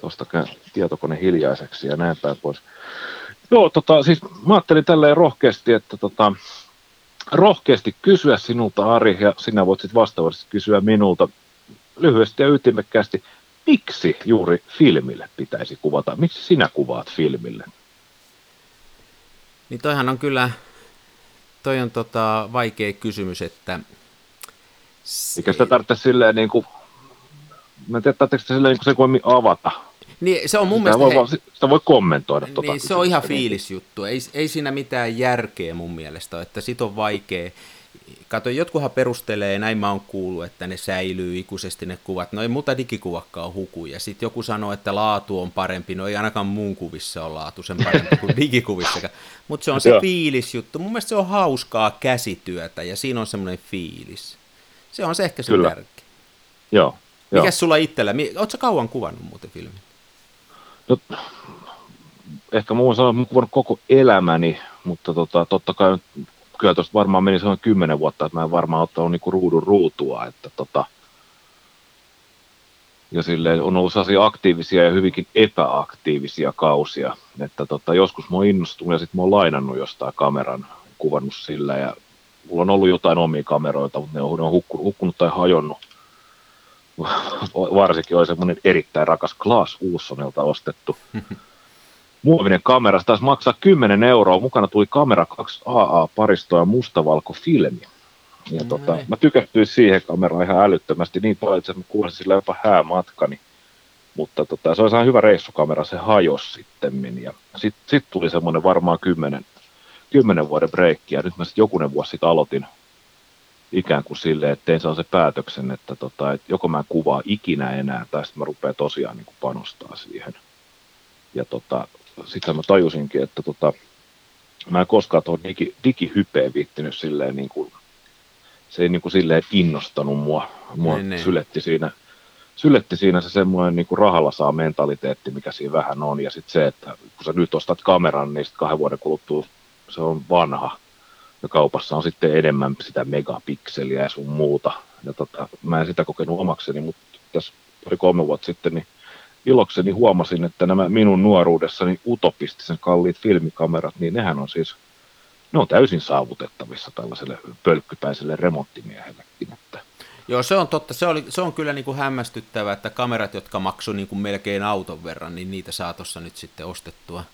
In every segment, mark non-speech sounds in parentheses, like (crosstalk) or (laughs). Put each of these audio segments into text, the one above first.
tuosta tietokone hiljaiseksi ja näin päin pois. Joo, tota, siis mä ajattelin tälleen rohkeasti, että tota, rohkeasti kysyä sinulta, Ari, ja sinä voit sitten vastaavasti kysyä minulta lyhyesti ja ytimekkäästi, miksi juuri filmille pitäisi kuvata? Miksi sinä kuvaat filmille? Niin toihan on kyllä, toi on tota vaikea kysymys, että... Eikä sitä tarvitse silleen niin kuin, mä en tiedä, tarvitseeko sitä silleen niin kuin se avata, niin, se on mun sitä mielestä... Voi, he... sitä voi kommentoida. Niin, tota se on ihan fiilisjuttu. Ei, ei siinä mitään järkeä mun mielestä, että sit on vaikea. Kato, jotkuhan perustelee, näin mä oon kuullut, että ne säilyy ikuisesti ne kuvat. No ei muuta digikuvakkaa huku. Ja sitten joku sanoo, että laatu on parempi. No ei ainakaan muun kuvissa ole laatu sen parempi kuin (laughs) digikuvissakaan. Mutta se on se fiilisjuttu. Mun mielestä se on hauskaa käsityötä ja siinä on semmoinen fiilis. Se on se ehkä se tärkeä. Joo. Mikäs sulla itsellä? Oletko kauan kuvannut muuten filmin? No, ehkä muun sanoa, että kuvannut koko elämäni, mutta tota, totta kai kyllä tuosta varmaan meni sellainen kymmenen vuotta, että mä en varmaan ottanut niinku ruudun ruutua, että tota, ja silleen on ollut sellaisia aktiivisia ja hyvinkin epäaktiivisia kausia, että tota, joskus mä oon innostunut ja sitten mä oon lainannut jostain kameran, kuvannut sillä ja mulla on ollut jotain omia kameroita, mutta ne on, ne on hukkunut, hukkunut tai hajonnut. (laughs) Varsinkin oli semmoinen erittäin rakas Klaas Uussonelta ostettu (laughs) muovinen kamera. Se taisi maksaa 10 euroa. Mukana tuli kamera 2 AA-paristoa ja mustavalkofilmi. Ja No tota, niin. mä tykästyin siihen kameraan ihan älyttömästi niin paljon, että mä kuulin sillä jopa häämatkani. Mutta tota, se oli ihan hyvä reissukamera, se hajosi sitten. Ja sitten sit tuli semmoinen varmaan 10, 10 vuoden breikki. Ja nyt mä sitten jokunen vuosi sitten aloitin ikään kuin silleen, että tein sellaisen päätöksen, että, tota, että joko mä en kuvaa ikinä enää, tai sitten mä rupean tosiaan niin kuin panostaa siihen. Ja tota, sitten mä tajusinkin, että tota, mä en koskaan tuohon digi, digihypeen viittinyt silleen, niin kuin, se ei niin kuin silleen innostanut mua. Mua Niin, niin. syletti siinä, syletti siinä se semmoinen niin kuin rahalla saa mentaliteetti, mikä siinä vähän on. Ja sitten se, että kun sä nyt ostat kameran, niin sitten kahden vuoden kuluttua se on vanha. Ja kaupassa on sitten enemmän sitä megapikseliä ja sun muuta. Ja tota, mä en sitä kokenut omakseni, mutta tässä pari-kolme vuotta sitten niin ilokseni huomasin, että nämä minun nuoruudessani utopistisen kalliit filmikamerat, niin nehän on siis, ne on täysin saavutettavissa tällaiselle pölkkypäiselle remonttimiehellekin. Että, Joo, se on totta. Se, oli, se on kyllä niin kuin hämmästyttävää, että kamerat, jotka maksoi niin kuin melkein auton verran, niin niitä saa tuossa nyt sitten ostettua.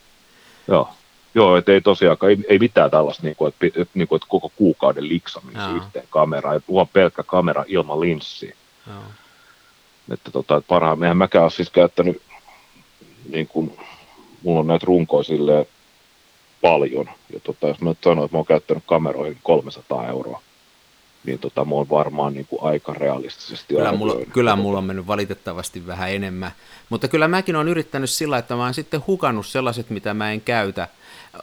joo, joo että ei tosiaankaan, ei, ei mitään tällaista, niin kuin, että, että, niin kuin, että koko kuukauden liksaminen Joo. yhteen kameraan, ja vaan pelkkä kamera ilman linssiä. Joo. Että tota, että parhaan, eihän mäkään ole siis käyttänyt, niin kuin, mulla on näitä runkoja silleen paljon, ja tota, jos mä nyt sanon, että mä oon käyttänyt kameroihin 300 euroa, niin tota, mä oon varmaan niin kuin aika realistisesti Kyllä, mulla, kyllä mulla on mennyt valitettavasti vähän enemmän. Mutta kyllä mäkin olen yrittänyt sillä, että mä oon sitten hukannut sellaiset, mitä mä en käytä.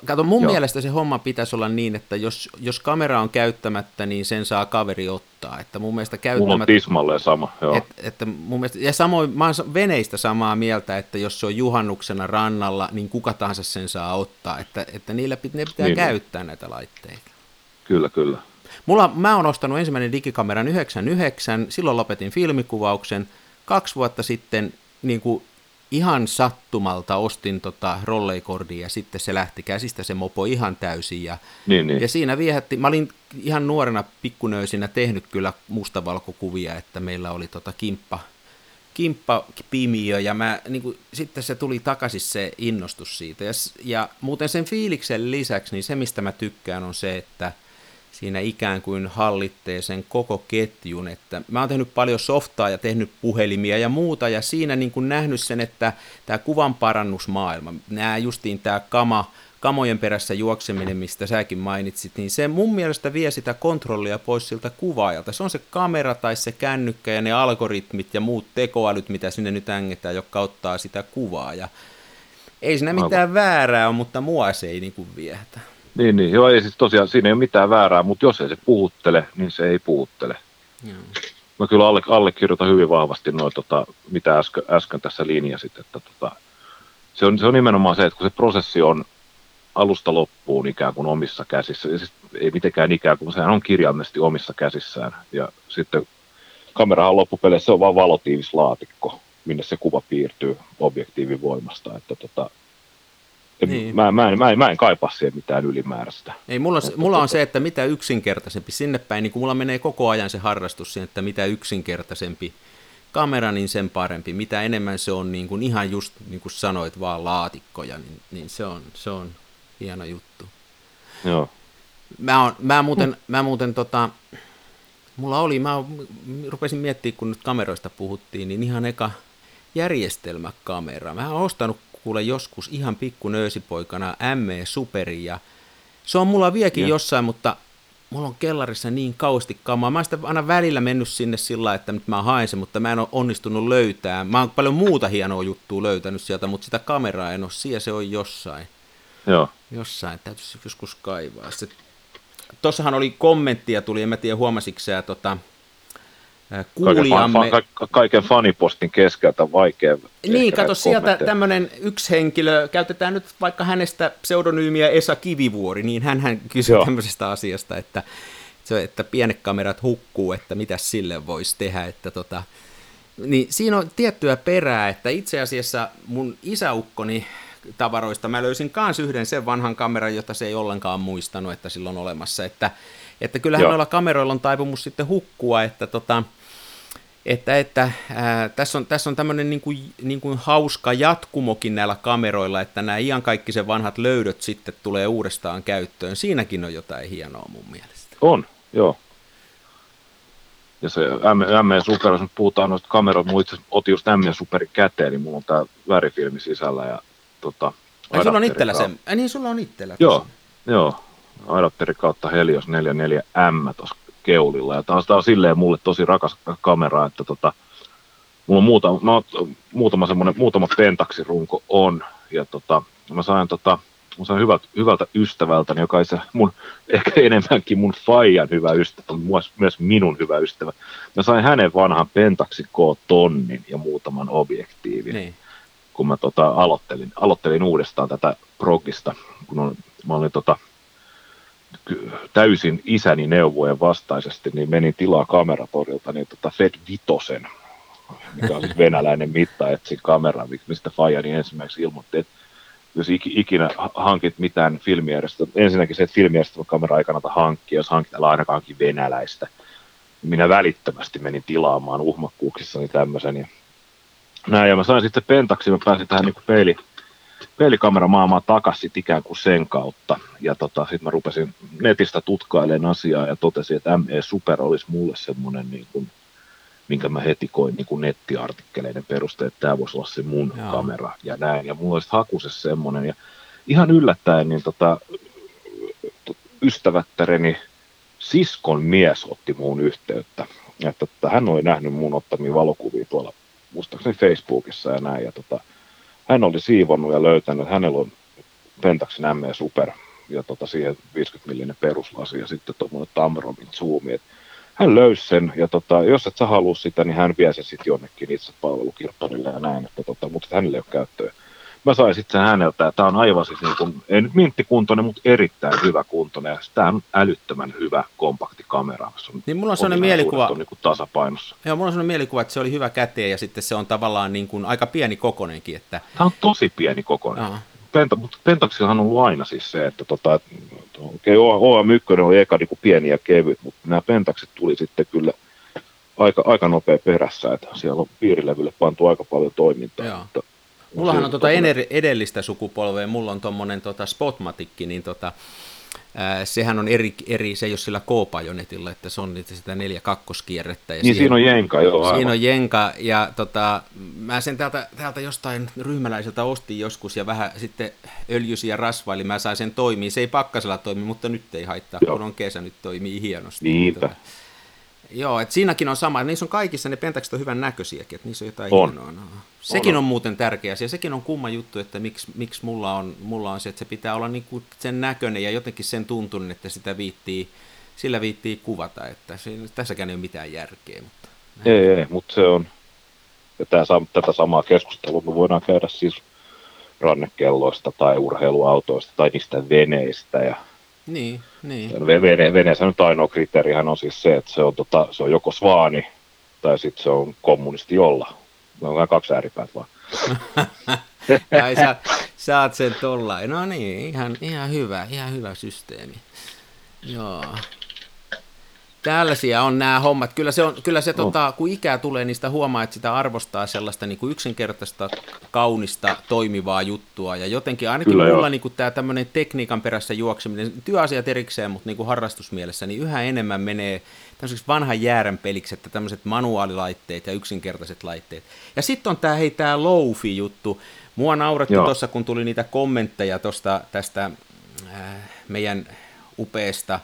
Kato, mun Joo. mielestä se homma pitäisi olla niin, että jos, jos kamera on käyttämättä, niin sen saa kaveri ottaa. Että mun mielestä Mulla on käyttämättä... tismalleen sama, joo. Et, että mun mielestä, ja samoin mä oon veneistä samaa mieltä, että jos se on juhannuksena rannalla, niin kuka tahansa sen saa ottaa, että, että niillä pit, ne pitää niin, niin. käyttää näitä laitteita. Kyllä, kyllä. Mulla, mä oon ostanut ensimmäinen digikameran 99, silloin lopetin filmikuvauksen. Kaksi vuotta sitten niin kuin ihan sattumalta ostin tota rolleikordia ja sitten se lähti käsistä se mopo ihan täysin. Ja, Niin, niin. ja siinä viehätti, mä olin ihan nuorena pikkunöisinä tehnyt kyllä mustavalkokuvia, että meillä oli tota kimppa, kimppa pimiö ja mä, niin kuin, sitten se tuli takaisin se innostus siitä. Ja, ja muuten sen fiiliksen lisäksi, niin se mistä mä tykkään on se, että siinä ikään kuin hallittee sen koko ketjun, että mä oon tehnyt paljon softaa ja tehnyt puhelimia ja muuta, ja siinä niin kuin nähnyt sen, että tämä kuvan parannusmaailma, nämä justiin tämä kama, kamojen perässä juokseminen, mistä säkin mainitsit, niin se mun mielestä vie sitä kontrollia pois siltä kuvaajalta. Se on se kamera tai se kännykkä ja ne algoritmit ja muut tekoälyt, mitä sinne nyt ängetään, jotka ottaa sitä kuvaa. Ja ei siinä Aivan. mitään väärää ole, mutta mua se ei niin kuin viehätä. Niin, niin. Joo, ei siis tosiaan, siinä ei ole mitään väärää, mutta jos ei se puhuttele, niin se ei puhuttele. Joo. Mä kyllä alle, allekirjoitan hyvin vahvasti noin, tota, mitä äsken, äsken tässä linjasit, että tota, se, on, se on nimenomaan se, että kun se prosessi on alusta loppuun ikään kuin omissa käsissä, ja siis ei mitenkään ikään kuin, sehän on kirjaimellisesti omissa käsissään, ja sitten kamerahan loppupeleissä on vain valotiivislaatikko, minne se kuva piirtyy objektiivin voimasta. Että tota, niin. mä, mä, en, mä, en, mä en kaipaa siihen mitään ylimääräistä. Ei, mulla, on, mulla on se, että mitä yksinkertaisempi sinne päin, niin kun mulla menee koko ajan se harrastus siihen, että mitä yksinkertaisempi kamera, niin sen parempi. Mitä enemmän se on niin kuin ihan just niin kuin sanoit, vaan laatikkoja, niin, niin se, on, se on hieno juttu. Joo. Mä, on, mä muuten, mä muuten tota, mulla oli, mä rupesin miettimään, kun nyt kameroista puhuttiin, niin ihan eka järjestelmäkamera. Mä oon ostanut kuule joskus ihan pikku nöösipoikana ME Superi ja se on mulla vieläkin ja. jossain, mutta mulla on kellarissa niin kausti kamaa. Mä oon sitä aina välillä mennyt sinne sillä että nyt mä haen sen, mutta mä en ole onnistunut löytää. Mä oon paljon muuta hienoa juttua löytänyt sieltä, mutta sitä kameraa en ole. Siellä se on jossain. Joo. Jossain, täytyisi joskus kaivaa. Se... Tossahan oli kommenttia tuli, en mä tiedä huomasitko sä, tota, kuulijamme... Kaiken, fa, kaiken fanipostin keskeltä vaikea. Niin, kato sieltä tämmöinen yksi henkilö, käytetään nyt vaikka hänestä pseudonyymiä Esa Kivivuori, niin hän, hän kysyi Joo. tämmöisestä asiasta, että, että pienet kamerat hukkuu, että mitä sille voisi tehdä, että tota, niin siinä on tiettyä perää, että itse asiassa mun isäukkoni tavaroista mä löysin kans yhden sen vanhan kameran, jota se ei ollenkaan muistanut, että sillä on olemassa, että, että kyllähän Joo. noilla kameroilla on taipumus sitten hukkua, että tota, että, että ää, tässä on, tässä on tämmöinen niin kuin, niin kuin hauska jatkumokin näillä kameroilla, että nämä iankaikkisen vanhat löydöt sitten tulee uudestaan käyttöön. Siinäkin on jotain hienoa mun mielestä. On, joo. Ja se M, Super, jos puhutaan noista kameroista, mun itse otin just M Superin käteen, niin mulla on tämä värifilmi sisällä ja tota, Ai, sulla on itsellä sen? Ai niin, sulla on itsellä. Joo, joo. Adapteri kautta Helios 44M tuossa keulilla. Ja tämä on silleen mulle tosi rakas kamera, että tota, mulla on muuta, no, muutama semmoinen, muutama pentaksirunko on. Ja tota, mä sain tota, mä sain hyvältä, hyvältä ystävältäni, joka ei se mun, ehkä enemmänkin mun faijan hyvä ystävä, myös, myös minun hyvä ystävä. Mä sain hänen vanhan Pentaxin K-tonnin ja muutaman objektiivin. Niin. Kun mä tota, aloittelin, aloittelin uudestaan tätä progista, kun on, mä olin tota, täysin isäni neuvojen vastaisesti, niin menin tilaa kameratorilta niin tota Fed Vitosen, mikä on siis venäläinen mittaetsin kamera, mistä Fajani ensimmäiseksi ilmoitti, että jos ikinä hankit mitään filmijärjestelmää, ensinnäkin se, että filmijärjestelmän kamera ei kannata hankkia, jos hankit ainakaan venäläistä. Minä välittömästi menin tilaamaan uhmakkuuksissani tämmöisen. Ja näin, ja mä sain sitten pentaksi, mä pääsin tähän niin peili, peilikameramaailmaa takaisin ikään kuin sen kautta. Ja tota, sitten mä rupesin netistä tutkailemaan asiaa ja totesin, että ME Super olisi mulle semmoinen, niin kuin, minkä mä heti koin niin kuin nettiartikkeleiden perusteella, että tämä voisi olla se mun Joo. kamera ja näin. Ja mulla olisi hakusessa semmoinen. Ja ihan yllättäen niin tota, ystävättäreni siskon mies otti muun yhteyttä. Että tota, hän oli nähnyt mun ottamia valokuvia tuolla muistaakseni Facebookissa ja näin. Ja tota, hän oli siivonnut ja löytänyt, hänellä on Pentaxin ME Super ja tota, siihen 50 millinen peruslasi ja sitten tuommoinen Tamronin zoomi. Et hän löysi sen ja tota, jos et sä halua sitä, niin hän vie sen sitten jonnekin itse palvelukirpparille ja näin, että tota, mutta hänelle ei ole käyttöä. Mä sain sitten sen häneltä, että tämä on aivan siis niin kuin, ei nyt minttikuntoinen, mutta erittäin hyvä kuntoinen. Ja tämä on älyttömän hyvä kompakti kamera. On, niin mulla on sellainen mielikuva. On niin kuin tasapainossa. Joo, mulla on sellainen mielikuva, että se oli hyvä käteen ja sitten se on tavallaan niin kuin aika pieni kokonenkin. Että... Tämä on tosi pieni kokonen. Aha. Penta, mutta Pentaxillahan on ollut aina siis se, että tota, okay, OM1 oli eka niin kuin pieni ja kevyt, mutta nämä Pentaxit tuli sitten kyllä aika, aika nopea perässä, että siellä on piirilevylle pantu aika paljon toimintaa. Joo. Mutta Mullahan on tuota edellistä sukupolvea, mulla on tuommoinen tota Spotmatikki, niin tota, ää, sehän on eri, eri, se ei ole sillä K-pajonetilla, että se on niitä sitä neljä kakkoskierrettä. Ja niin siinä on jenka, joo. Aivan. Siinä on jenka, ja tota, mä sen täältä, täältä jostain ryhmäläiseltä ostin joskus, ja vähän sitten öljysi ja rasvaili, mä sain sen toimii. Se ei pakkasella toimi, mutta nyt ei haittaa, joo. kun on kesä, nyt toimii hienosti. Niinpä. Tota, Joo, että siinäkin on sama. Niissä on kaikissa ne pentakset on hyvän näköisiäkin, että niissä on jotain on. hienoa. No. Sekin on. on muuten tärkeä asia. Sekin on kumma juttu, että miksi, miksi mulla, on, mulla on se, että se pitää olla niinku sen näköinen ja jotenkin sen tuntunen, että sitä viittii, sillä viittii kuvata. Että se, tässäkään ei ole mitään järkeä. Mutta ei, ei, mutta se on, ja tämä, tätä samaa keskustelua me voidaan käydä siis rannekelloista tai urheiluautoista tai niistä veneistä ja niin, niin. Vene, veneessä nyt ainoa kriteerihän on siis se, että se on, tota, se on joko svaani tai sitten se on kommunisti jolla. on kaksi ääripäät vaan. (laughs) Ai sä, saat sen tollain. No niin, ihan, ihan hyvä, ihan hyvä systeemi. Joo. Tällaisia on nämä hommat. Kyllä se, on, kyllä se no. tota, kun ikää tulee, niin sitä huomaa, että sitä arvostaa sellaista niin kuin yksinkertaista, kaunista, toimivaa juttua. Ja jotenkin ainakin kyllä mulla niin kuin tämä tämmöinen tekniikan perässä juokseminen, työasiat erikseen, mutta niin kuin harrastusmielessä, niin yhä enemmän menee tämmöiseksi vanhan jäärän peliksi, että tämmöiset manuaalilaitteet ja yksinkertaiset laitteet. Ja sitten on tämä, hei, tämä Lofi-juttu. Mua nauratti tuossa, kun tuli niitä kommentteja tosta, tästä äh, meidän upeasta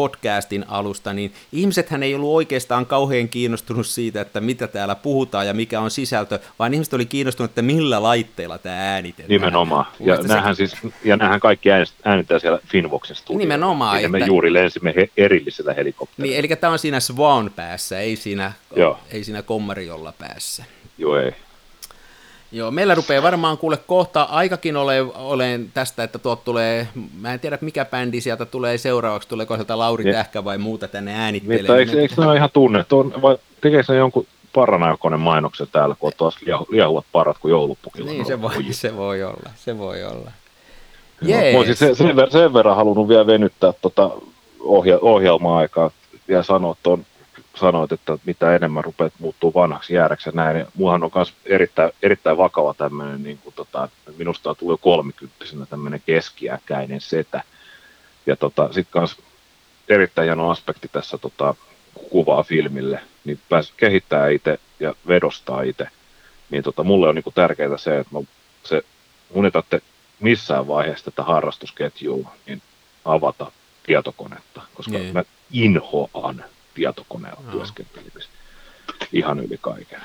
podcastin alusta, niin ihmisethän ei ollut oikeastaan kauhean kiinnostunut siitä, että mitä täällä puhutaan ja mikä on sisältö, vaan ihmiset oli kiinnostunut, että millä laitteilla tämä äänitetään. Nimenomaan. Ja nämähän, se... siis, ja nämähän kaikki äänitetään siellä Finvoxin studiolla. Nimenomaan. Että... me juuri lensimme he, erillisellä helikopterilla. Niin, eli tämä on siinä Swan päässä, ei siinä, Joo. ei siinä Kommariolla päässä. Joo, ei. Joo, meillä rupeaa varmaan kuule kohta aikakin ole, olen tästä, että tuot tulee, mä en tiedä mikä bändi sieltä tulee seuraavaksi, tuleeko sieltä Lauri niin. Tähkä vai muuta tänne äänittelemään. Niin, eikö, eikö ne ole ihan tunnettu, vai tekeekö se jonkun paranaikoinen mainoksen täällä, kun on taas liehuvat parat kuin joulupukilla? Niin, se voi, se voi olla, se voi olla. Jees. Mä olisin sen, sen, verran, sen verran halunnut vielä venyttää tota ohja, ohjelma-aikaa ja sanoa tuon sanoit, että mitä enemmän rupeat muuttuu vanhaksi jäädäksi näin. Ja muuhan on myös erittäin, erittäin vakava tämmöinen, niin kuin tota, minusta tulee kolmikymppisenä tämmöinen keskiäkäinen setä. Ja tota, sitten myös erittäin hieno aspekti tässä tota, kuvaa filmille, niin pääs kehittää itse ja vedostaa itse. Niin tota, mulle on niin tärkeää se, että mä, se, mun ei tarvitse missään vaiheessa tätä harrastusketjua niin avata tietokonetta, koska niin. mä inhoan tietokoneella no. työskentelemistä ihan yli kaiken.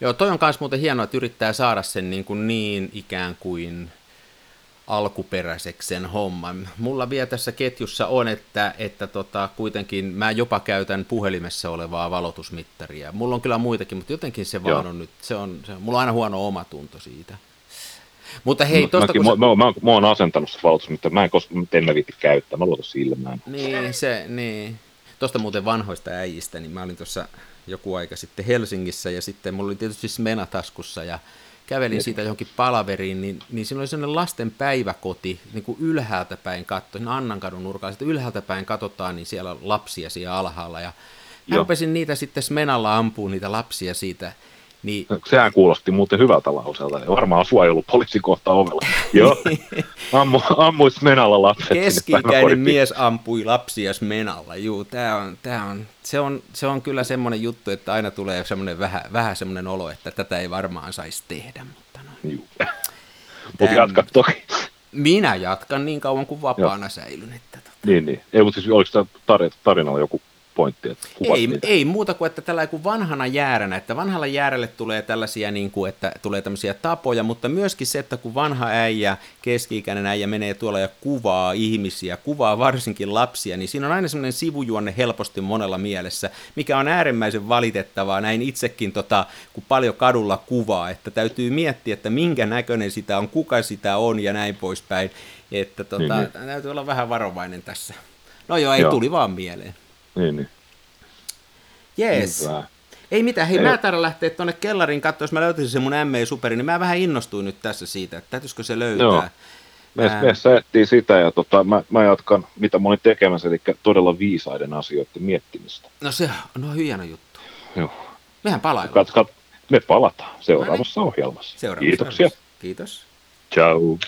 Joo, toi on myös muuten hienoa, että yrittää saada sen niin, kuin niin ikään kuin alkuperäiseksi sen homman. Mulla vielä tässä ketjussa on, että, että tota, kuitenkin mä jopa käytän puhelimessa olevaa valotusmittaria. Mulla on kyllä muitakin, mutta jotenkin se vaan Joo. on nyt, se on, se, mulla on aina huono omatunto siitä. Mutta hei, tosta, kun mä, sä... mä, mä, mä, oon asentanut se valotusmittari, mä en koskaan, en mä viitti käyttää, mä luotan silmään. Niin, se, niin. Tuosta muuten vanhoista äijistä, niin mä olin tuossa joku aika sitten Helsingissä ja sitten mulla oli tietysti Smena taskussa ja kävelin siitä johonkin palaveriin, niin, niin siinä oli sellainen lasten päiväkoti, niin kuin ylhäältä päin katto, siinä Annankadun nurkalla, sitten ylhäältä päin katsotaan, niin siellä on lapsia siellä alhaalla ja mä rupesin niitä sitten Smenalla ampuu niitä lapsia siitä niin... Sehän kuulosti muuten hyvältä lauseelta. Varmaan suojelupoliisi kohta ovella. Joo, (laughs) Ammu, ammuis Menalla lapset. Keski-ikäinen mies ampui lapsia Menalla. Juu, tää on, tää on, se, on, se on kyllä semmoinen juttu, että aina tulee semmoinen vähän, vähän semmoinen olo, että tätä ei varmaan saisi tehdä. Mutta no. Juu. Mutta jatka toki. Minä jatkan niin kauan kuin vapaana Joo. säilyn. Että tota. Niin, niin. Ei, mutta siis oliko tämä tarinalla joku pointti. Että ei, ei muuta kuin, että tällä kuin vanhana jääränä, että vanhalla jäärälle tulee tällaisia, niin kuin, että tulee tämmöisiä tapoja, mutta myöskin se, että kun vanha äijä, keski-ikäinen äijä menee tuolla ja kuvaa ihmisiä, kuvaa varsinkin lapsia, niin siinä on aina semmoinen sivujuonne helposti monella mielessä, mikä on äärimmäisen valitettavaa, näin itsekin, tota, kun paljon kadulla kuvaa, että täytyy miettiä, että minkä näköinen sitä on, kuka sitä on ja näin poispäin, että tota, niin, niin. täytyy olla vähän varovainen tässä. No joo, ei joo. tuli vaan mieleen. Niin, niin. Jees. Hyvä. Ei mitään, hei, Ei. mä taidaan lähteä tuonne kellariin katsoa, jos mä löytäisin sen mun M Superi, niin mä vähän innostuin nyt tässä siitä, että täytyisikö se löytää. Joo. Me, Ää... me säättiin sitä ja tota, mä, mä, jatkan, mitä mä olin tekemässä, eli todella viisaiden asioiden miettimistä. No se on hieno juttu. Joo. Mehän palaillaan. Kat, kat, me palataan seuraavassa no niin. ohjelmassa. Seuraavassa Kiitoksia. Ohjelmassa. Kiitos. Ciao.